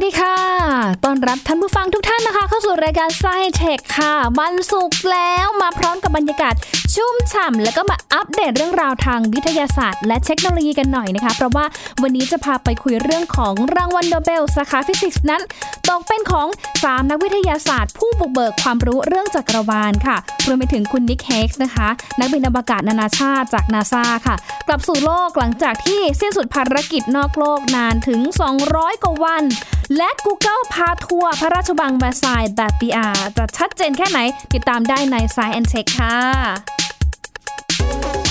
สวัสดีค่ะ ต้อนรับท่านผู้ฟังทุกท่านนะคะ เข้าสู่รายการ Sci-Tech ค่ะ วันศุกร์แล้วมาพร้อมกับบรรยากาศ ชุ่มฉ่ำแล้วก็มาอัปเดตเรื่องราวทางวิทยาศาสตร์ และเทคโนโลยีกันหน่อยนะคะ เพราะว่าวันนี้จะพาไปคุยเรื่องของรางวัลโนเบลสาขาฟิสิกส์นั้นตกเป็นของ 3 นักวิทยาศาสตร์ ผู้บุกเบิกความรู้เรื่องจักรวาลค่ะรวมไปถึงคุณนิกเฮกส์นะคะ นักบินอวกาศนานาชาติจากนาซาค่ะ กลับสู่โลกหลังจากที่สิ้นสุดภารกิจนอกโลกนานถึง 200 กว่าวัน และ Google พาทัวร์พระราชวังแวร์ซายน์แบบ PR จะชัดเจนแค่ไหน ติดตามได้ใน Science Tech ค่ะ แ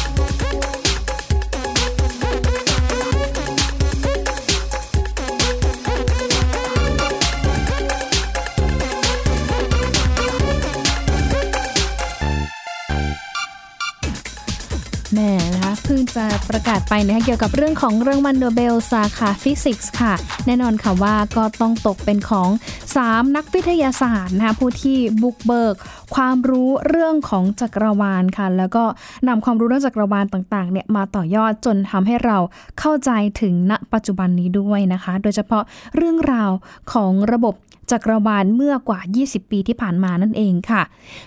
จะประกาศไปนะคะเกี่ยวกับเรื่องของรางวัลโนเบลสาขาฟิสิกส์ค่ะ แน่นอนค่ะว่าก็ต้องตกเป็นของ 3 นักวิทยาศาสตร์นะคะผู้ที่บุกเบิก ความรู้เรื่องของจักรวาลค่ะ แล้วก็นำความรู้เรื่องจักรวาลต่างๆเนี่ยมาต่อยอดจนทำให้เราเข้าใจถึงณปัจจุบันนี้ด้วยนะคะ โดยเฉพาะเรื่องราวของระบบ จักรวาลเมื่อกว่า 20 ปีที่ผ่านมานั่นเองค่ะ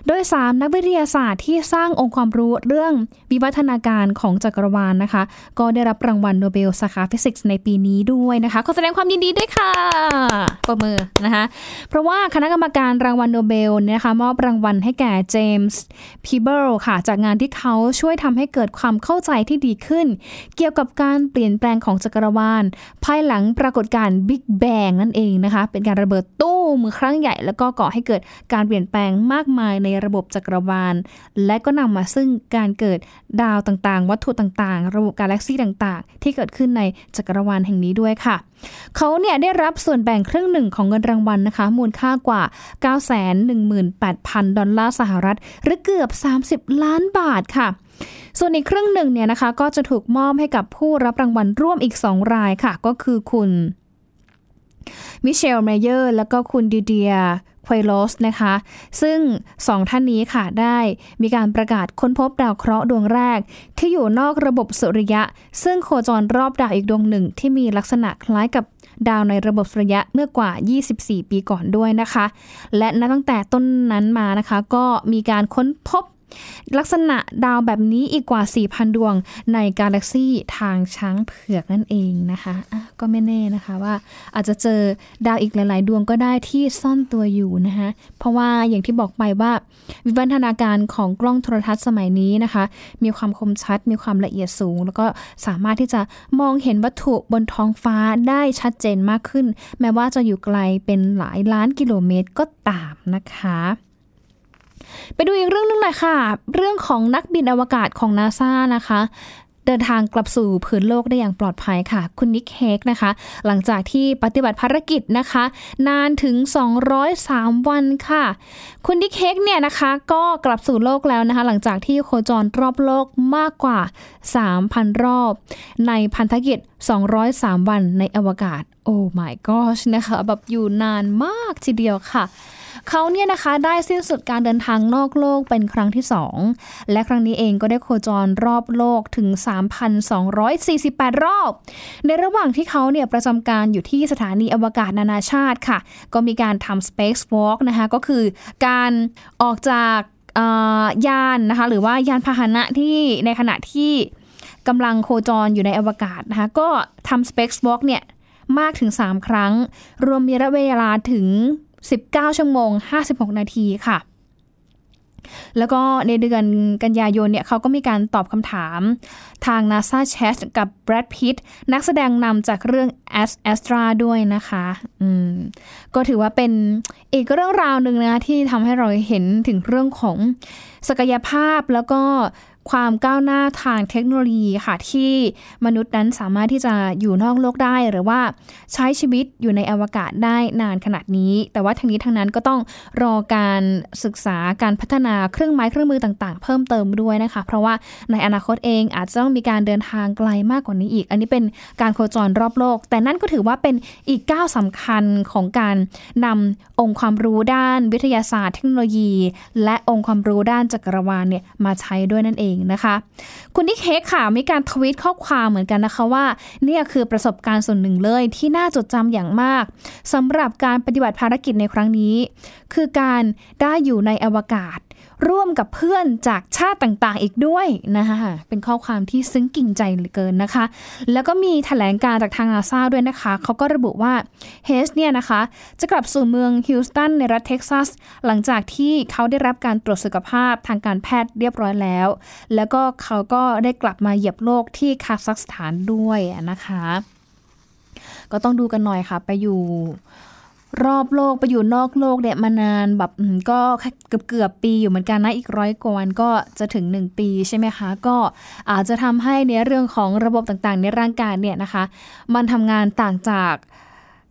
โดย 3 นักวิทยาศาสตร์ที่สร้างองค์ความรู้เรื่องวิวัฒนาการของจักรวาลนะคะ ก็ได้รับรางวัลโนเบลสาขาฟิสิกส์ในปีนี้ด้วยนะคะ ขอแสดงความยินดีด้วยค่ะ ปรบมือนะคะ เพราะว่าคณะกรรมการรางวัลโนเบลนะคะมอบรางวัลให้แก่เจมส์พีเบิลค่ะ จากงานที่เขาช่วยทำให้เกิดความเข้าใจที่ดีขึ้น เกี่ยวกับการเปลี่ยนแปลงของจักรวาล ภายหลังปรากฏการณ์บิ๊กแบงนั่นเองนะคะ เป็นการระเบิดตู้มครั้งใหญ่แล้วก็ก่อให้เกิดการเปลี่ยนแปลงมากมายในระบบจักรวาล และก็นำมาซึ่งการเกิดดาวต่างๆ วัตถุต่างๆ ระบบกาแล็กซีต่างๆ ที่เกิดขึ้นในจักรวาลแห่งนี้ด้วยค่ะ เขาเนี่ยได้รับส่วนแบ่งครึ่งหนึ่งของเงินรางวัลนะคะ มูลค่ากว่า 918,000 ดอลลาร์สหรัฐ หรือเกือบ 30 ล้านบาทค่ะส่วนอีกครึ่งหนึ่งเนี่ยนะคะก็จะถูกมอบให้กับผู้รับรางวัลร่วมอีก 2 รายค่ะ ก็คือคุณ มิเชลมายอร์ แล้วก็คุณดิดิเยร์เกโลซนะคะ ซึ่งสองท่านนี้ค่ะได้มีการประกาศค้นพบดาวเคราะห์ดวงแรก ที่อยู่นอกระบบสุริยะ ซึ่งโคจรรอบดาวอีกดวงหนึ่ง ที่มีลักษณะคล้ายกับดาวในระบบสุริยะเมื่อกว่า 24 ปีก่อนด้วยนะคะ และนับตั้งแต่ตอนนั้นมานะคะ ก็มีการค้นพบ ลักษณะดาวแบบนี้อีกกว่า 4,000 ดวงในกาแล็กซี่ทางช้างเผือกนั่นเองนะคะะก็ไม่แน่นะคะว่าอาจจะเจอดาวอีกหลาย ๆ ดวงก็ได้ที่ซ่อนตัวอยู่นะคะเพราะว่าอย่างที่บอกไปว่าวิวัฒนาการของกล้องโทรทัศน์สมัยนี้นะคะ มีความคมชัด มีความละเอียดสูง แล้วก็สามารถที่จะมองเห็นวัตถุบนท้องฟ้าได้ชัดเจนมากขึ้น แม้ว่าจะอยู่ไกลเป็นหลายล้านกิโลเมตรก็ตามนะคะ ไปดูอีกเรื่องนึงหน่อยค่ะ เรื่องของนักบินอวกาศของนาซานะคะ เดินทางกลับสู่ผืนโลกได้อย่างปลอดภัยค่ะ คุณนิกเฮกนะคะ หลังจากที่ปฏิบัติภารกิจนะคะ นานถึง 203 วันค่ะ คุณนิกเฮกเนี่ยนะคะ ก็กลับสู่โลกแล้วนะคะ หลังจากที่โคจรรอบโลกมากกว่า 3,000 รอบ ในพันธกิจ 203 วันในอวกาศ โอ้ my gosh นะคะ แบบอยู่นานมากทีเดียวค่ะ เขาเนี่ยนะคะได้สิ้นสุดการเดินทางนอกโลกเป็นครั้งที่ 2 และครั้งนี้เองก็ได้โคจรรอบโลกถึง 3,248 รอบ ในระหว่างที่เขาเนี่ยประจำการอยู่ที่สถานีอวกาศนานาชาติค่ะ ก็มีการทำ Space Walk นะคะก็คือการออกจากยานนะคะหรือว่ายานพาหนะที่ในขณะที่กำลังโคจรอยู่ในอวกาศนะคะก็ทำ Space Walk เนี่ยมากถึง 3 ครั้ง รวมมีระยะเวลาถึง 19 ชั่วโมง 56 นาทีค่ะ แล้วก็ในเดือนกันยายนเนี่ยเขาก็มีการตอบคำถามทาง NASA Chat กับ Brad Pitt นักแสดงนำจากเรื่อง As Astra ด้วยนะคะอืมก็ถือว่าเป็นอีกเรื่องราวหนึ่งนะที่ทำให้เราเห็นถึงเรื่องของศักยภาพแล้วก็ ความก้าวหน้าทางเทคโนโลยีค่ะที่มนุษย์นั้นสามารถที่จะอยู่นอกโลกได้ หรือว่าใช้ชีวิตอยู่ในอวกาศได้นานขนาดนี้ แต่ว่าทั้งนี้ทั้งนั้นก็ต้องรอการศึกษาการพัฒนาเครื่องไม้เครื่องมือต่างๆ เพิ่มเติมด้วยนะคะ เพราะว่าในอนาคตเองอาจจะต้องมีการเดินทางไกลมากกว่านี้อีก อันนี้เป็นการโคจรรอบโลก แต่นั่นก็ถือว่าเป็นอีกก้าวสำคัญของการนำองค์ความรู้ด้านวิทยาศาสตร์ เทคโนโลยี และองค์ความรู้ด้านจักรวาลเนี่ยมาใช้ด้วยนั่นเององนะคะ คุณนิกเฮกค่ะมีการทวิตข้อความเหมือนกันนะคะว่าเนี่ยคือประสบการณ์ส่วนหนึ่งเลยที่น่าจดจำอย่างมากสำหรับการปฏิบัติภารกิจในครั้งนี้ คือการได้อยู่ในอวกาศ ร่วมกับเพื่อนจากชาติต่างๆ อีกด้วยนะคะเป็นข้อความที่ซึ้งกิ่งใจเหลือเกินนะคะ แล้วก็มีแถลงการจากทางนาซาด้วยนะคะเขาก็ระบุว่าเฮสเนี่ยนะคะจะกลับสู่เมืองฮิลสตันในรัฐเท็กซัส หลังจากที่เขาได้รับการตรวจสุขภาพทางการแพทย์เรียบร้อยแล้ว แล้วก็เขาก็ได้กลับมาเหยียบโลกที่คาซัคสถานด้วยนะคะ ก็ต้องดูกันหน่อยค่ะไปอยู่ รอบโลกไปอยู่นอกโลกเนี่ยมานานแบบก็เกือบเกือบปีอยู่เหมือนกันนะอีกร้อยกว่าวันก็จะถึง 1 ปีใช่ไหมคะ ก็อาจจะทำให้ในเรื่องของระบบต่างๆ ในร่างกายเนี่ยนะคะ มันทำงานต่างจาก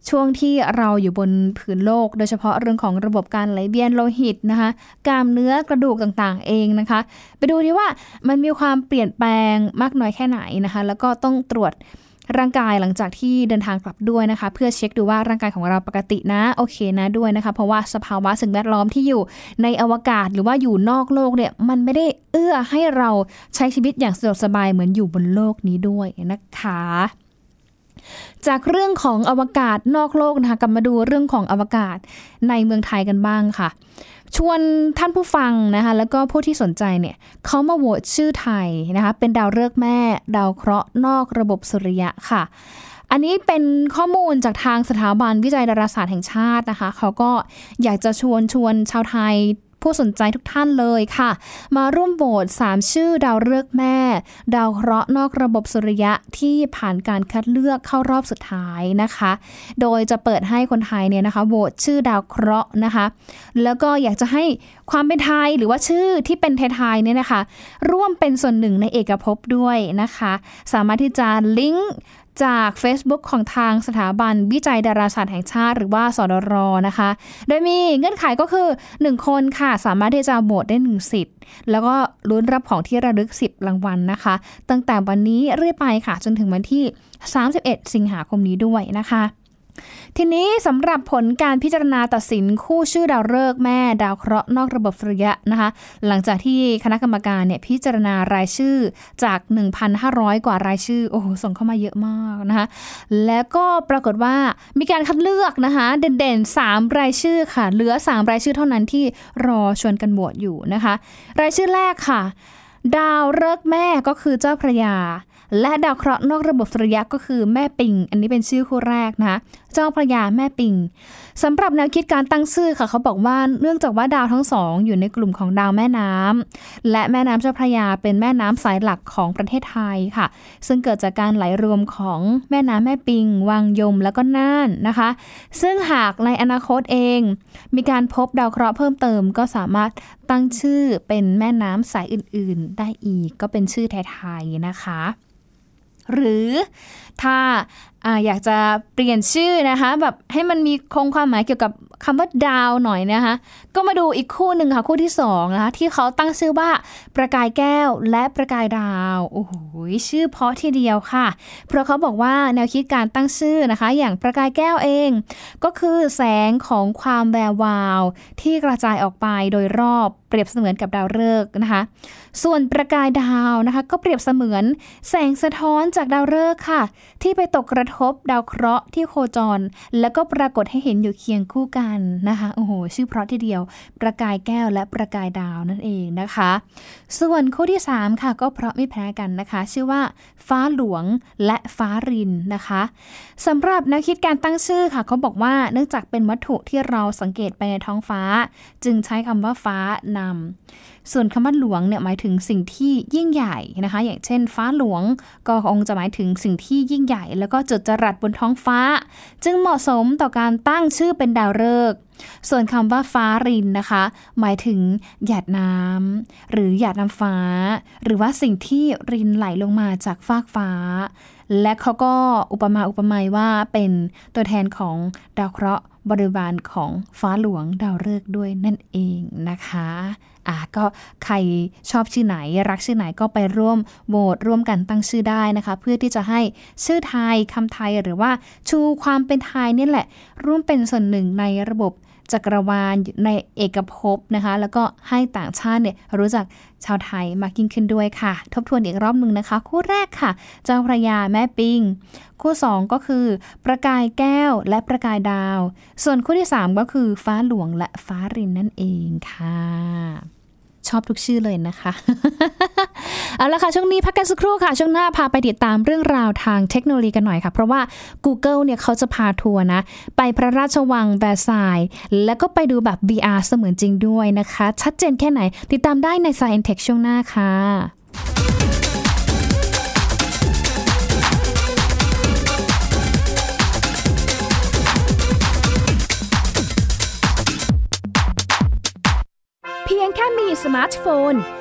ช่วงที่เราอยู่บนผืนโลก โดยเฉพาะเรื่องของระบบการไหลเวียนโลหิตนะคะกล้ามเนื้อกระดูกต่างๆเองนะคะ ไปดูที่ว่ามันมีความเปลี่ยนแปลงมากน้อยแค่ไหนนะคะ แล้วก็ต้องตรวจ ร่างกายหลังจากที่เดินทางกลับด้วยนะคะ เพื่อเช็คดูว่าร่างกายของเราปกตินะโอเคนะด้วยนะคะ เพราะว่าสภาวะสิ่งแวดล้อมที่อยู่ในอวกาศหรือว่าอยู่นอกโลกเนี่ยมันไม่ได้เอื้อให้เราใช้ชีวิตอย่างสะดวกสบายเหมือนอยู่บนโลกนี้ด้วยนะคะ จากเรื่องของอวกาศนอกโลกนะคะกลับมาดูเรื่องของอวกาศในเมืองไทยกันบ้างค่ะ ชวนท่านผู้ฟังนะคะแล้วก็ผู้ที่สนใจเนี่ยเขามาโหวตชื่อไทยนะคะเป็นดาวฤกษ์แม่ ดาวเคราะห์นอกระบบสุริยะค่ะอันนี้เป็นข้อมูลจากทางสถาบันวิจัยดาราศาสตร์แห่งชาตินะคะ เขาก็อยากจะชวนชวนชาวไทย ผู้สนใจทุกท่านเลยค่ะ มาร่วมโหวต3 ชื่อดาวฤกษ์แม่ ดาวเคราะห์นอกระบบสุริยะที่ผ่านการคัดเลือกเข้ารอบสุดท้ายนะคะ โดยจะเปิดให้คนไทยเนี่ยนะคะโหวตชื่อดาวเคราะห์นะคะ แล้วก็อยากจะให้ความเป็นไทยหรือว่าชื่อที่เป็นไทยๆเนี่ยนะคะ ร่วมเป็นส่วนหนึ่งในเอกภพด้วยนะคะ สามารถที่จะลิงก์ จาก Facebook ของทางสถาบันวิจัยดาราศาสตร์แห่งชาติ หรือว่าสดรนะคะ โดยมีเงื่อนไขก็คือ 1 คนค่ะ สามารถที่จะโหวตได้1สิทธิ์ แล้วก็ลุ้นรับของที่ระลึก 10 รางวัลนนะคะ ตั้งแต่วันนี้เรื่อยไปค่ะ จนถึงวันที่ 31 สิงหาคมนี้ด้วยนะคะ ทีนี้สำหรับผลการพิจารณาตัดสินคู่ชื่อดาวฤกษ์แม่ดาวเคราะห์นอกระบบสุริยะนะคะ หลังจากที่คณะกรรมการเนี่ยพิจารณารายชื่อจาก 1,500 กว่ารายชื่อโอ้โหส่งเข้ามาเยอะมากนะคะแล้วก็ปรากฏว่ามีการคัดเลือกนะคะ เด่นๆ 3 รายชื่อค่ะ เหลือ 3 รายชื่อเท่านั้นที่รอชวนกันบวชอยู่นะคะ รายชื่อแรกค่ะ ดาวฤกษ์แม่ก็คือเจ้าพระยา และดาวเคราะห์นอกระบบสุริยะก็คือแม่ปิง อันนี้เป็นชื่อคู่แรกนะเจ้าพระยาแม่ปิงสำหรับแนวคิดการตั้งชื่อค่ะ เขาบอกว่าเนื่องจากว่าดาวทั้งสองอยู่ในกลุ่มของดาวแม่น้ำและแม่น้ำเจ้าพระยาเป็นแม่น้ำสายหลักของประเทศไทยค่ะ ซึ่งเกิดจากการไหลรวมของแม่น้ำแม่ปิง วังยมแล้วก็น่านนะคะ ซึ่งหากในอนาคตเอง มีการพบดาวเคราะห์เพิ่มเติมก็สามารถตั้งชื่อเป็นแม่น้ำสายอื่น ๆ ได้อีกก็เป็นชื่อไทย ๆ นะคะ หรือ ถ้าอยากจะเปลี่ยนชื่อนะคะ แบบให้มันมีคงความหมายเกี่ยวกับคำว่าดาวหน่อยนะคะ ก็มาดูอีกคู่หนึ่งค่ะคู่ที่สองนะคะที่เขาตั้งชื่อว่าประกายแก้วและประกายดาวโอ้โหชื่อเพราะทีเดียวค่ะ เพราะเขาบอกว่าแนวคิดการตั้งชื่อนะคะ อย่างประกายแก้วเอง ก็คือแสงของความแวววาว ที่กระจายออกไปโดยรอบเปรียบเสมือนกับดาวฤกษ์นะคะ ส่วนประกายดาวนะคะ ก็เปรียบเสมือนแสงสะท้อนจากดาวฤกษ์ค่ะที่ไปตกกระทบดาวเคราะห์ที่โคจร แล้วก็ปรากฏให้เห็นอยู่เคียงคู่กันนะคะโอ้โหชื่อเพราะทีเดียว ประกายแก้วและประกายดาวนั่นเองนะคะ ส่วนคู่ที่ 3 ค่ะก็เพราะไม่แพ้กันนะคะ ชื่อว่าฟ้าหลวงและฟ้ารินนะคะสำหรับแนักคิดการตั้งชื่อค่ะเขาบอกว่าเนื่องจากเป็นวัตถุที่เราสังเกตไปในท้องฟ้า จึงใช้คำว่าฟ้านำส่วนคำว่าหลวงเนี่ยหมายถึงสิ่งที่ยิ่งใหญ่นะคะ อย่างเช่น ฟ้าหลวงก็คงจะหมายถึงสิ่งที่ยิ่งใหญ่ แล้วก็จุดจรัสบนท้องฟ้า จึงเหมาะสมต่อการตั้งชื่อเป็นดาวฤกษ์ส่วนคำว่าฟ้ารินนะคะ หมายถึงหยาดน้ำหรือหยาดน้ำฟ้า หรือว่าสิ่งที่รินไหลลงมาจากฟากฟ้า และเขาก็อุปมาอุปไมยว่าเป็นตัวแทนของดาวเคราะห์ บริวารของฟ้าหลวงดาวฤกษ์ด้วยนั่นเองนะคะอะก็ใครชอบชื่อไหน รักชื่อไหนก็ไปร่วมโหวตร่วมกันตั้งชื่อได้นะคะ เพื่อที่จะให้ชื่อไทยคำไทยหรือว่าชูความเป็นไทยนี่แหละ ร่วมเป็นส่วนหนึ่งในระบบ จักรวาลในเอกภพนะคะ แล้วก็ให้ต่างชาติเนี่ยรู้จักชาวไทยมากยิ่งขึ้นด้วยค่ะ ทบทวนอีกรอบหนึ่งนะคะ คู่แรกค่ะ เจ้าพระยาแม่ปิง คู่ 2 ก็คือ ประกายแก้วและประกายดาว ส่วนคู่ที่ 3 ก็คือฟ้าหลวงและฟ้ารินนั่นเองค่ะ ชอบทุกชื่อเลยนะคะ เอาละค่ะ ช่วงนี้พักกันสักครู่ค่ะ ช่วงหน้าพาไปติดตามเรื่องราวทางเทคโนโลยีกันหน่อยค่ะ เพราะว่า Google เนี่ยเขาจะพาทัวร์นะ ไปพระราชวังแวร์ซายแล้วก็ไปดูแบบ VR เสมือนจริงด้วยนะคะ ชัดเจนแค่ไหน ติดตามได้ใน Science Tech ช่วงหน้าค่ะพียงแค่มีสมาร์ทโฟน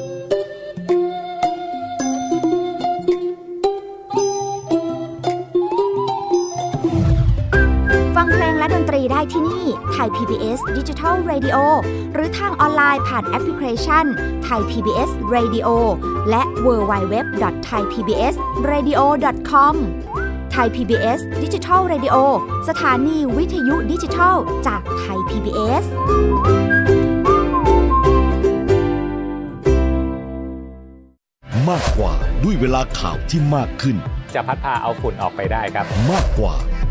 ดนตรีได้ที่นี่ไทย PBS Digital Radio หรือทางออนไลน์ผ่านแอปพลิเคชันไทย PBS Radio และ w w w t h a i PBS Radio com ไทย PBS Digital Radio สถานีวิทยุดิจิทัลจากไทย PBS มากกว่าด้วยเวลาข่าวที่มากขึ้น จะพัดพาเอาฝุ่นออกไปได้ครับ มากกว่า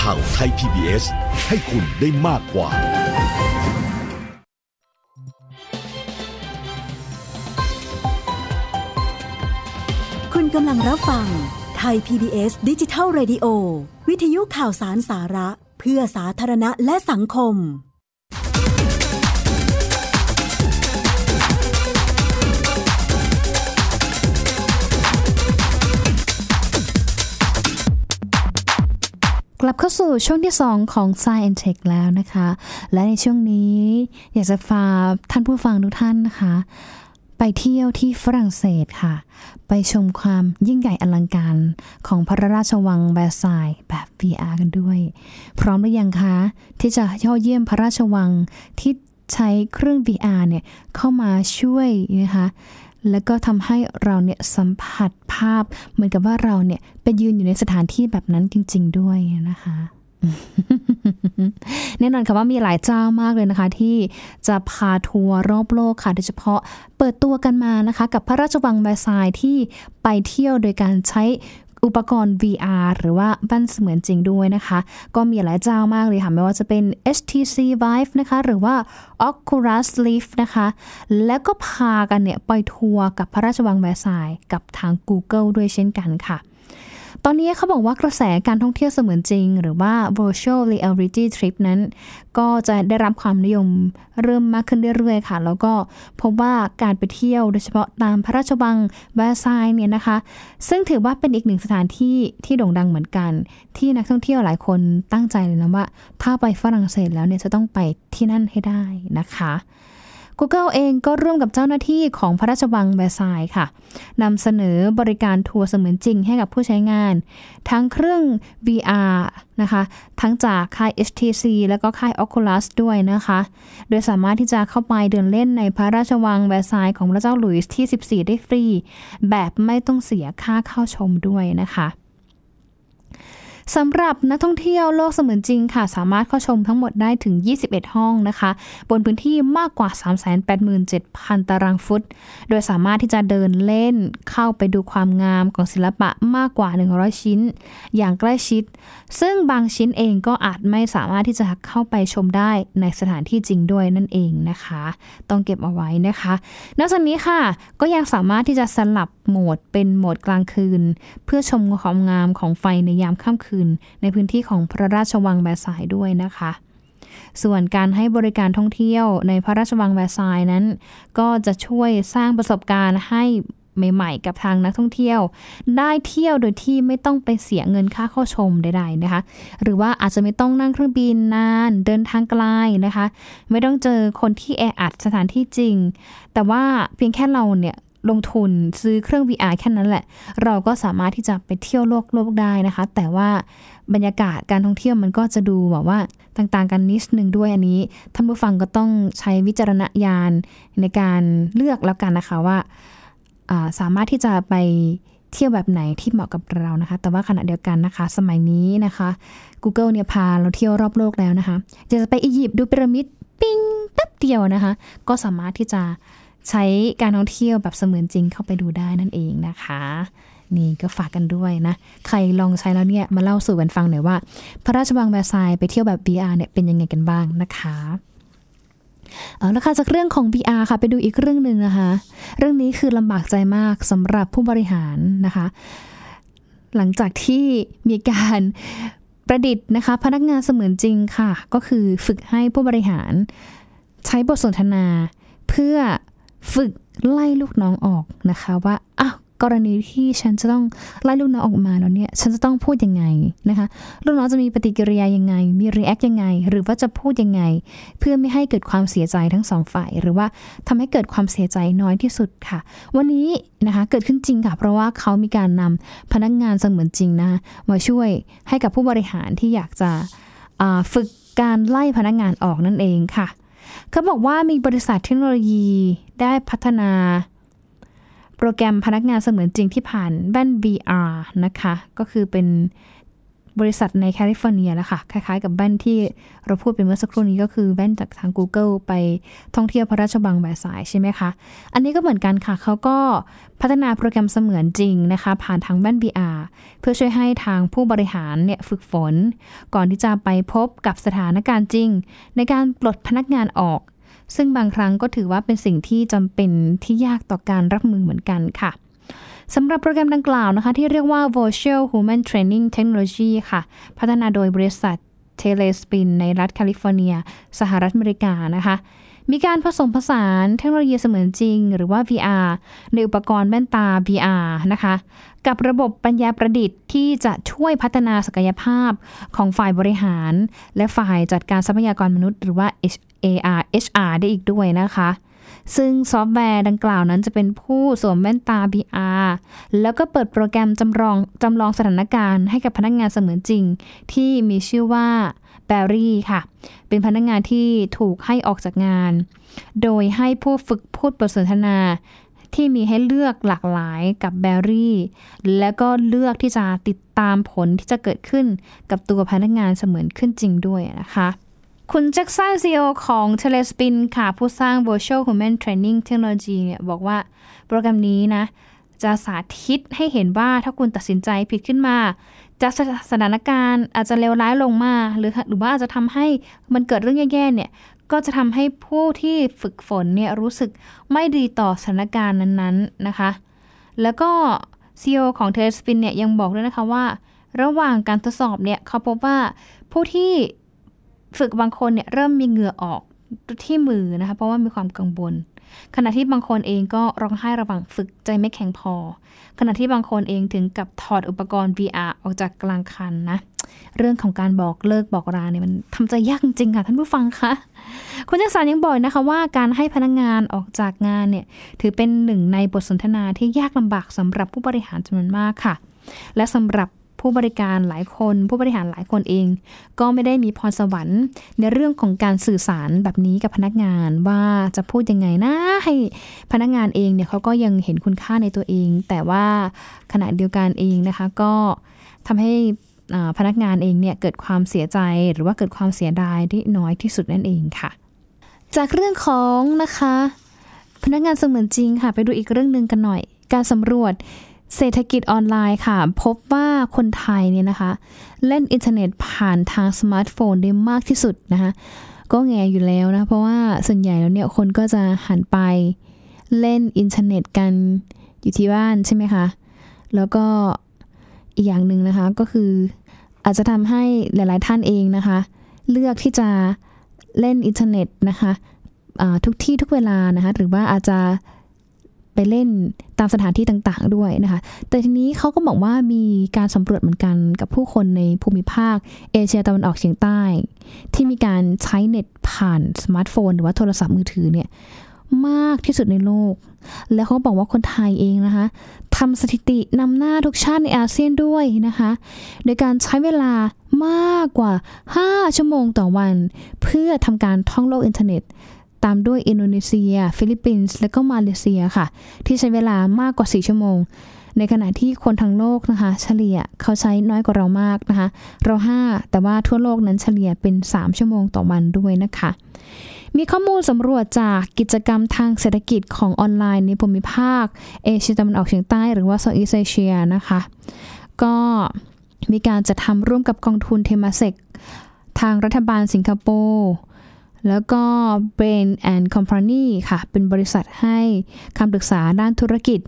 ข่าวไทย PBS ให้คุณได้มากกว่า คุณกำลังรับฟังไทย PBS ดิจิทัล Radio วิทยุข่าวสารสาระ เพื่อสาธารณะและสังคม ลับเข้าสู่ช่วงที่ 2 ของ Science Tech แล้วนะคะ และในช่วงนี้อยากจะฝากท่านผู้ฟังทุกท่านนะคะ ไปเที่ยวที่ฝรั่งเศสค่ะ ไปชมความยิ่งใหญ่อลังการของพระราชวังแวร์ซายแบบ VR กันด้วย พร้อมหรือยังคะ ที่จะเย่อเยี่ยมพระราชวังที่ใช้เครื่อง VR เนี่ยเข้ามาช่วยนะคะ แล้วก็ทำให้เราเนี่ยสัมผัสภาพ เหมือนกับว่าเราเนี่ยไปยืนอยู่ในสถานที่แบบนั้นจริง ๆ ด้วยนะคะแน่นอนค่ะว่ามีหลายเจ้ามากเลยนะคะ ที่จะพาทัวร์รอบโลกค่ะ โดยเฉพาะเปิดตัวกันมานะคะ กับพระราชวังแวร์ซายส์ที่ไปเที่ยวโดยการใช้ อุปกรณ์ VR หรือว่าว่าเสมือนจริงด้วยนะคะ ก็มีหลายเจ้ามากเลยค่ะ ไม่ว่าจะเป็น HTC Vive นะคะ หรือว่า Oculus Rift นะคะ แล้วก็พากันเนี่ย ไปทัวร์กับพระราชวังแวร์ซายส์กับทาง Google ด้วยเช่นกันค่ะ ตอนนี้เขาบอกว่ากระแสการท่องเที่ยวเสมือนจริง หรือว่า virtual reality trip นั้น ก็จะได้รับความนิยมเริ่มมากขึ้นเรื่อยๆ ค่ะ แล้วก็พบว่าการไปเที่ยวโดยเฉพาะตามพระราชวังแวร์ซายน์เนี่ยนะคะ ซึ่งถือว่าเป็นอีกหนึ่งสถานที่ที่โด่งดังเหมือนกัน ที่นักท่องเที่ยวหลายคนตั้งใจเลยนะว่า ถ้าไปฝรั่งเศสแล้วเนี่ยจะต้องไปที่นั่นให้ได้นะคะ Google เองก็ร่วมกับเจ้าหน้าที่ของพระราชวังแวร์ซายน์ค่ะนำเสนอบริการทัวร์เสมือนจริงให้กับผู้ใช้งาน ทั้งเครื่อง VR นะคะ ทั้งจากค่าย HTC แล้วก็ค่าย Oculus ด้วยนะคะ โดยสามารถที่จะเข้าไปเดินเล่นในพระราชวังแวร์ซายน์ของพระเจ้าหลุยส์ที่ 14 ได้ฟรี แบบไม่ต้องเสียค่าเข้าชมด้วยนะคะ สำหรับนักท่องเที่ยวโลกเสมือนจริงค่ะ สามารถเข้าชมทั้งหมดได้ถึง 21 ห้องนะคะ บนพื้นที่มากกว่า 387,000 ตารางฟุต โดยสามารถที่จะเดินเล่นเข้าไปดูความงามของศิลปะมากกว่า 100 ชิ้น อย่างใกล้ชิด ซึ่งบางชิ้นเองก็อาจไม่สามารถที่จะเข้าไปชมได้ในสถานที่จริงด้วยนั่นเองนะคะ ต้องเก็บเอาไว้นะคะ นอกจากนี้ค่ะก็ยังสามารถที่จะสลับ โหมดเป็นโหมดกลางคืน เพื่อชมความงามของไฟในยามค่ำคืน ในพื้นที่ของพระราชวังแวร์ซายน์ด้วยนะคะ ส่วนการให้บริการท่องเที่ยวในพระราชวังแวร์ซายน์นั้น ก็จะช่วยสร้างประสบการณ์ให้ใหม่ๆ กับทางนักท่องเที่ยว ได้เที่ยวโดยที่ไม่ต้องไปเสียเงินค่าเข้าชมใดๆนะคะ หรือว่าอาจจะไม่ต้องนั่งเครื่องบินนาน เดินทางไกลนะคะ ไม่ต้องเจอคนที่แออัดสถานที่จริง แต่ว่าเพียงแค่เราเนี่ย ลงทุนซื้อเครื่อง VR แค่นั้นแหละ เราก็สามารถที่จะไปเที่ยวโลกโลกได้นะคะ แต่ว่าบรรยากาศการท่องเที่ยวมันก็จะดูแบบว่าต่างๆ กันนิดนึงด้วยอันนี้ท่านผู้ฟังก็ต้องใช้วิจารณญาณในการเลือกแล้วกันนะคะว่าสามารถที่จะไปเที่ยวแบบไหนที่เหมาะกับเรานะคะ แต่ว่าขณะเดียวกันนะคะ สมัยนี้นะคะ Google เนี่ยพาเราเที่ยวรอบโลกแล้วนะคะจะไปอียิปต์ดูพีระมิดปิ้งแป๊บเดียวนะคะ ก็สามารถที่จะ ใช้การท่องเที่ยวแบบเสมือนจริงเข้าไปดูได้นั่นเองนะคะ นี่ก็ฝากกันด้วยนะ ใครลองใช้แล้วเนี่ยมาเล่าสู่กันฟังหน่อยว่า พระราชวังแวร์ซายน์ไปเที่ยวแบบ VR เนี่ยเป็นยังไงกันบ้างนะคะเอาละค่ะจากเรื่องของ VR ค่ะ ไปดูอีกเรื่องหนึ่งนะคะ เรื่องนี้คือลำบากใจมากสำหรับผู้บริหารนะคะ หลังจากที่มีการประดิษฐ์นะคะ พนักงานเสมือนจริงค่ะ ก็คือฝึกให้ผู้บริหารใช้บทสนทนา เพื่อ ฝึกไล่ลูกน้องออกนะคะว่าอ้าวกรณีที่ฉันจะต้องไล่ลูกน้องออกมาแล้วเนี่ย ฉันจะต้องพูดยังไงนะคะ ลูกน้องจะมีปฏิกิริยายังไง มีรีแอคยังไง หรือว่าจะพูดยังไง เพื่อไม่ให้เกิดความเสียใจทั้งสองฝ่าย หรือว่าทำให้เกิดความเสียใจน้อยที่สุดค่ะ วันนี้นะคะเกิดขึ้นจริงค่ะ เพราะว่าเขามีการนำพนักงานเสมือนจริงนะมาช่วยให้กับผู้บริหารที่อยากจะฝึกการไล่พนักงานออกนั่นเองค่ะ เขาบอกว่ามีบริษัทเทคโนโลยีได้พัฒนา โปรแกรมพนักงานเสมือนจริงที่ผ่านแว่น VR นะคะ ก็คือเป็น บริษัทในแคลิฟอร์เนียแล้วค่ะ คล้ายๆ กับแว่นที่เราพูดไปเมื่อสักครู่นี้ก็คือแว่นจากทาง Google ไปท่องเที่ยวพระราชวังแวร์ซายใช่ไหมคะ อันนี้ก็เหมือนกันค่ะ เขาก็พัฒนาโปรแกรมเสมือนจริงนะคะ ผ่านทางแว่น VR เพื่อช่วยให้ทางผู้บริหารเนี่ยฝึกฝน ก่อนที่จะไปพบกับสถานการณ์จริง ในการปลดพนักงานออก ซึ่งบางครั้งก็ถือว่าเป็นสิ่งที่จำเป็นที่ยากต่อการรับมือเหมือนกันค่ะ สำหรับโปรแกรมดังกล่าวนะคะ ที่เรียกว่า Virtual Human Training Technology ค่ะ พัฒนาโดยบริษัท Telespin ในรัฐแคลิฟอร์เนีย สหรัฐอเมริกานะคะ มีการผสมผสานเทคโนโลยีเสมือนจริง หรือว่า VR ในอุปกรณ์แว่นตา VR นะคะ กับระบบปัญญาประดิษฐ์ที่จะช่วยพัฒนาศักยภาพของฝ่ายบริหาร และฝ่ายจัดการทรัพยากรมนุษย์ หรือว่า HR HR ได้อีกด้วยนะคะ ซึ่งซอฟต์แวร์ดังกล่าวนั้นจะเป็นผู้สวมแว่นตา VR แล้วก็เปิดโปรแกรมจำลองจำลองสถานการณ์ให้กับพนักงานเสมือนจริง ที่มีชื่อว่าแบรี่ค่ะ เป็นพนักงานที่ถูกให้ออกจากงาน โดยให้ผู้ฝึกพูดบทสนทนาที่มีให้เลือกหลากหลายกับแบรี่ แล้วก็เลือกที่จะติดตามผลที่จะเกิดขึ้นกับตัวพนักงานเสมือนขึ้นจริงด้วยนะคะ คุณแจ็คสันซีอของ Telespin ค่ะ ผู้สร้าง Virtual Human Training Technology เนี่ยบอกว่าโปรแกรมนี้นะ จะสาธิตให้เห็นว่าถ้าคุณตัดสินใจผิดขึ้นมาจากสถานการณ์อาจจะเลวร้ายลงมา หรือหรือว่าอาจจะทำให้มันเกิดเรื่องแย่ๆเนี่ยก็จะทำให้ผู้ที่ฝึกฝนเนี่ยรู้สึกไม่ดีต่อสถานการณ์นั้นๆนะคะ แล้วก็ซีอของเทสปินเนี่ยยังบอกด้วยนะคะว่า ระหว่างการทดสอบเนี่ยเขาพบว่าผู้ที่ ฝึกบางคนเนี่ยเริ่มมีเหงื่อออกที่มือนะคะ เพราะว่ามีความกังวลขณะที่บางคนเองก็ร้องไห้ระหว่างฝึกใจไม่แข็งพอ ขณะที่บางคนเองถึงกับถอดอุปกรณ์ VR ออกจากกลางคันนะ เรื่องของการบอกเลิกบอกราเนี่ยมันทำใจยากจริงค่ะท่านผู้ฟังคะคุณจักสารยังบอกนะคะว่าการให้พนักงงานออกจากงานเนี่ยถือเป็นหนึ่งในบทสนทนาที่ยากลำบากสำหรับผู้บริหารจำนวนมากค่ะ และสำหรับ ผู้บริการหลายคน ผู้บริหารหลายคนเอง ก็ไม่ได้มีพรสวรรค์ในเรื่องของการสื่อสารแบบนี้กับพนักงานว่าจะพูดยังไงนะให้พนักงานเองเนี่ยเขาก็ยังเห็นคุณค่าในตัวเอง แต่ว่าขณะเดียวกันเองนะคะ ก็ทำให้พนักงานเองเนี่ยเกิดความเสียใจหรือว่าเกิดความเสียดายที่น้อยที่สุดนั่นเองค่ะ จากเรื่องของนะคะ พนักงานเสมือนจริงค่ะ ไปดูอีกเรื่องหนึ่งกันหน่อย การสำรวจเศรษฐกิจออนไลน์ค่ะ พบว่า คนไทยเนี่ยนะคะ เล่นอินเทอร์เน็ตผ่านทางสมาร์ทโฟนได้มากที่สุดนะคะก็แหงอยู่แล้วนะ เพราะว่าส่วนใหญ่แล้วเนี่ยคนก็จะหันไปเล่นอินเทอร์เน็ตกันอยู่ที่บ้านใช่ไหมคะ แล้วก็อีกอย่างหนึ่งนะคะก็คืออาจจะทำให้หลาย ๆ ท่านเองนะคะ เลือกที่จะเล่นอินเทอร์เน็ตนะคะทุกที่ทุกเวลานะคะ หรือว่าอาจจะ ไปเล่นตามสถานที่ต่างๆด้วยนะคะ แต่ทีนี้เขาก็บอกว่ามีการสำรวจเหมือนกันกับผู้คนในภูมิภาคเอเชียตะวันออกเฉียงใต้ ที่มีการใช้เน็ตผ่านสมาร์ทโฟน หรือว่าโทรศัพท์มือถือเนี่ยมากที่สุดในโลก แล้วเขาบอกว่าคนไทยเองนะคะทำสถิตินำหน้าทุกชาติในอาเซียนด้วยนะคะ โดยการใช้เวลามากกว่า 5 ชั่วโมงต่อวัน เพื่อทำการท่องโลกอินเทอร์เน็ต ตามด้วยอินโดนีเซีย ฟิลิปปินส์และก็มาเลเซียค่ะ ที่ใช้เวลามากกว่า 4 ชั่วโมง ในขณะที่คนทั้งโลกนะคะ เฉลี่ยเขาใช้น้อยกว่าเรามากนะคะ เรา 5 แต่ว่าทั่วโลกนั้นเฉลี่ยเป็น 3 ชั่วโมงต่อวันด้วยนะคะ มีข้อมูลสำรวจจากกิจกรรมทางเศรษฐกิจของออนไลน์ในภูมิภาค เอเชียตะวันออกเฉียงใต้หรือว่าโซอีเอเชียนะคะ ก็มีการจัดทำร่วมกับกองทุนเทมาเซกทางรัฐบาลสิงคโปร์ แล้วก็ Brain and Company ค่ะ เป็นบริษัทให้คำปรึกษาด้านธุรกิจ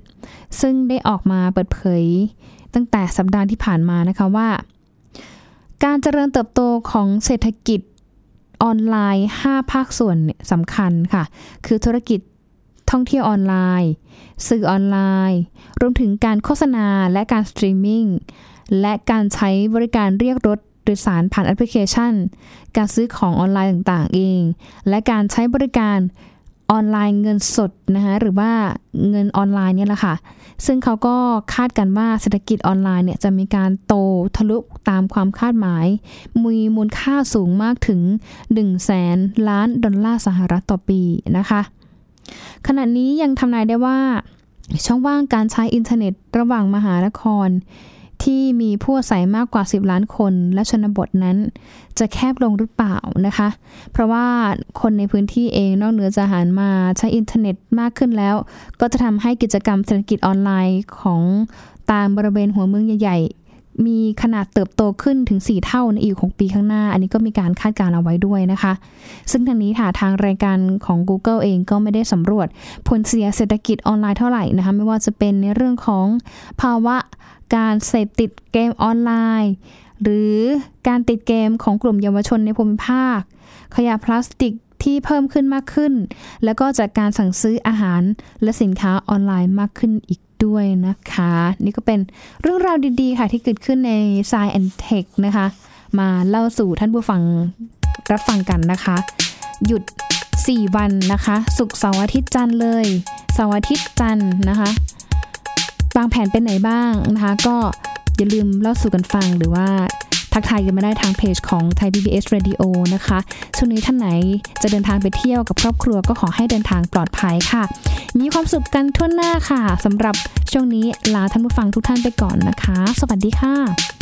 ซึ่งได้ออกมาเปิดเผย ตั้งแต่สัปดาห์ที่ผ่านมานะคะว่า การเจริญเติบโตของเศรษฐกิจออนไลน์ 5 ภาคส่วนสำคัญค่ะ คือธุรกิจท่องเที่ยวออนไลน์ สื่อออนไลน์ รวมถึงการโฆษณาและการสตรีมมิ่ง และการใช้บริการเรียกรถ โดยสารผ่านแอปพลิเคชัน การซื้อของออนไลน์ต่างๆ เอง และการใช้บริการออนไลน์เงินสดนะคะหรือว่าเงินออนไลน์เนี่ยแหละค่ะ ซึ่งเขาก็คาดกันว่าเศรษฐกิจออนไลน์เนี่ยจะมีการโตทะลุตามความคาดหมาย มีมูลค่าสูงมากถึง1แสนล้านดอลลาร์สหรัฐต่อปีนะคะ ขณะนี้ยังทำนายได้ว่าช่องว่างการใช้อินเทอร์เน็ตระหว่างมหานคร ที่มีผู้อาศัยมากกว่า 10 ล้านคน และชนบทนั้น จะแคบลงหรือเปล่านะคะ เพราะว่าคนในพื้นที่เองนอกเหนือจากหันมาใช้อินเทอร์เน็ตมากขึ้นแล้ว ก็จะทำให้กิจกรรมเศรษฐกิจออนไลน์ของตามบริเวณหัวเมืองใหญ่ มีขนาดเติบโตขึ้นถึง 4 เท่าในอีก6ปีข้างหน้า อันนี้ก็มีการคาดการณ์เอาไว้ด้วยนะคะ ซึ่งทางนี้ค่ะทางรายการของ Google เองก็ไม่ได้สำรวจผลเสียเศรษฐกิจออนไลน์เท่าไหร่นะคะ ไม่ว่าจะเป็นในเรื่องของภาวะการเสพติดเกมออนไลน์ หรือการติดเกมของกลุ่มเยาวชนในภูมิภาค ขยะพลาสติกที่เพิ่มขึ้นมากขึ้น แล้วก็จากการสั่งซื้ออาหารและสินค้าออนไลน์มากขึ้นอีก ด้วยนะคะ นี่ก็เป็นเรื่องราวดีๆ ค่ะที่เกิดขึ้นใน Science and Tech นะคะ มาเล่าสู่ท่านผู้ฟังรับฟังกันนะคะ หยุด 4 วันนะคะ สุกเสาร์อาทิตย์จันทร์เลยเสาร์อาทิตย์จันทร์นะคะวางแผนเป็นไหนบ้างนะคะ ก็อย่าลืมเล่าสู่กันฟังหรือว่า ทักทายกันมาได้ทางเพจของไทย PBS Radio นะคะช่วงนี้ท่านไหนจะเดินทางไปเที่ยวกับครอบครัวก็ขอให้เดินทางปลอดภัยค่ะ มีความสุขกันทั่วหน้าค่ะสำหรับช่วงนี้ลาท่านผู้ฟังทุกท่านไปก่อนนะคะ สวัสดีค่ะ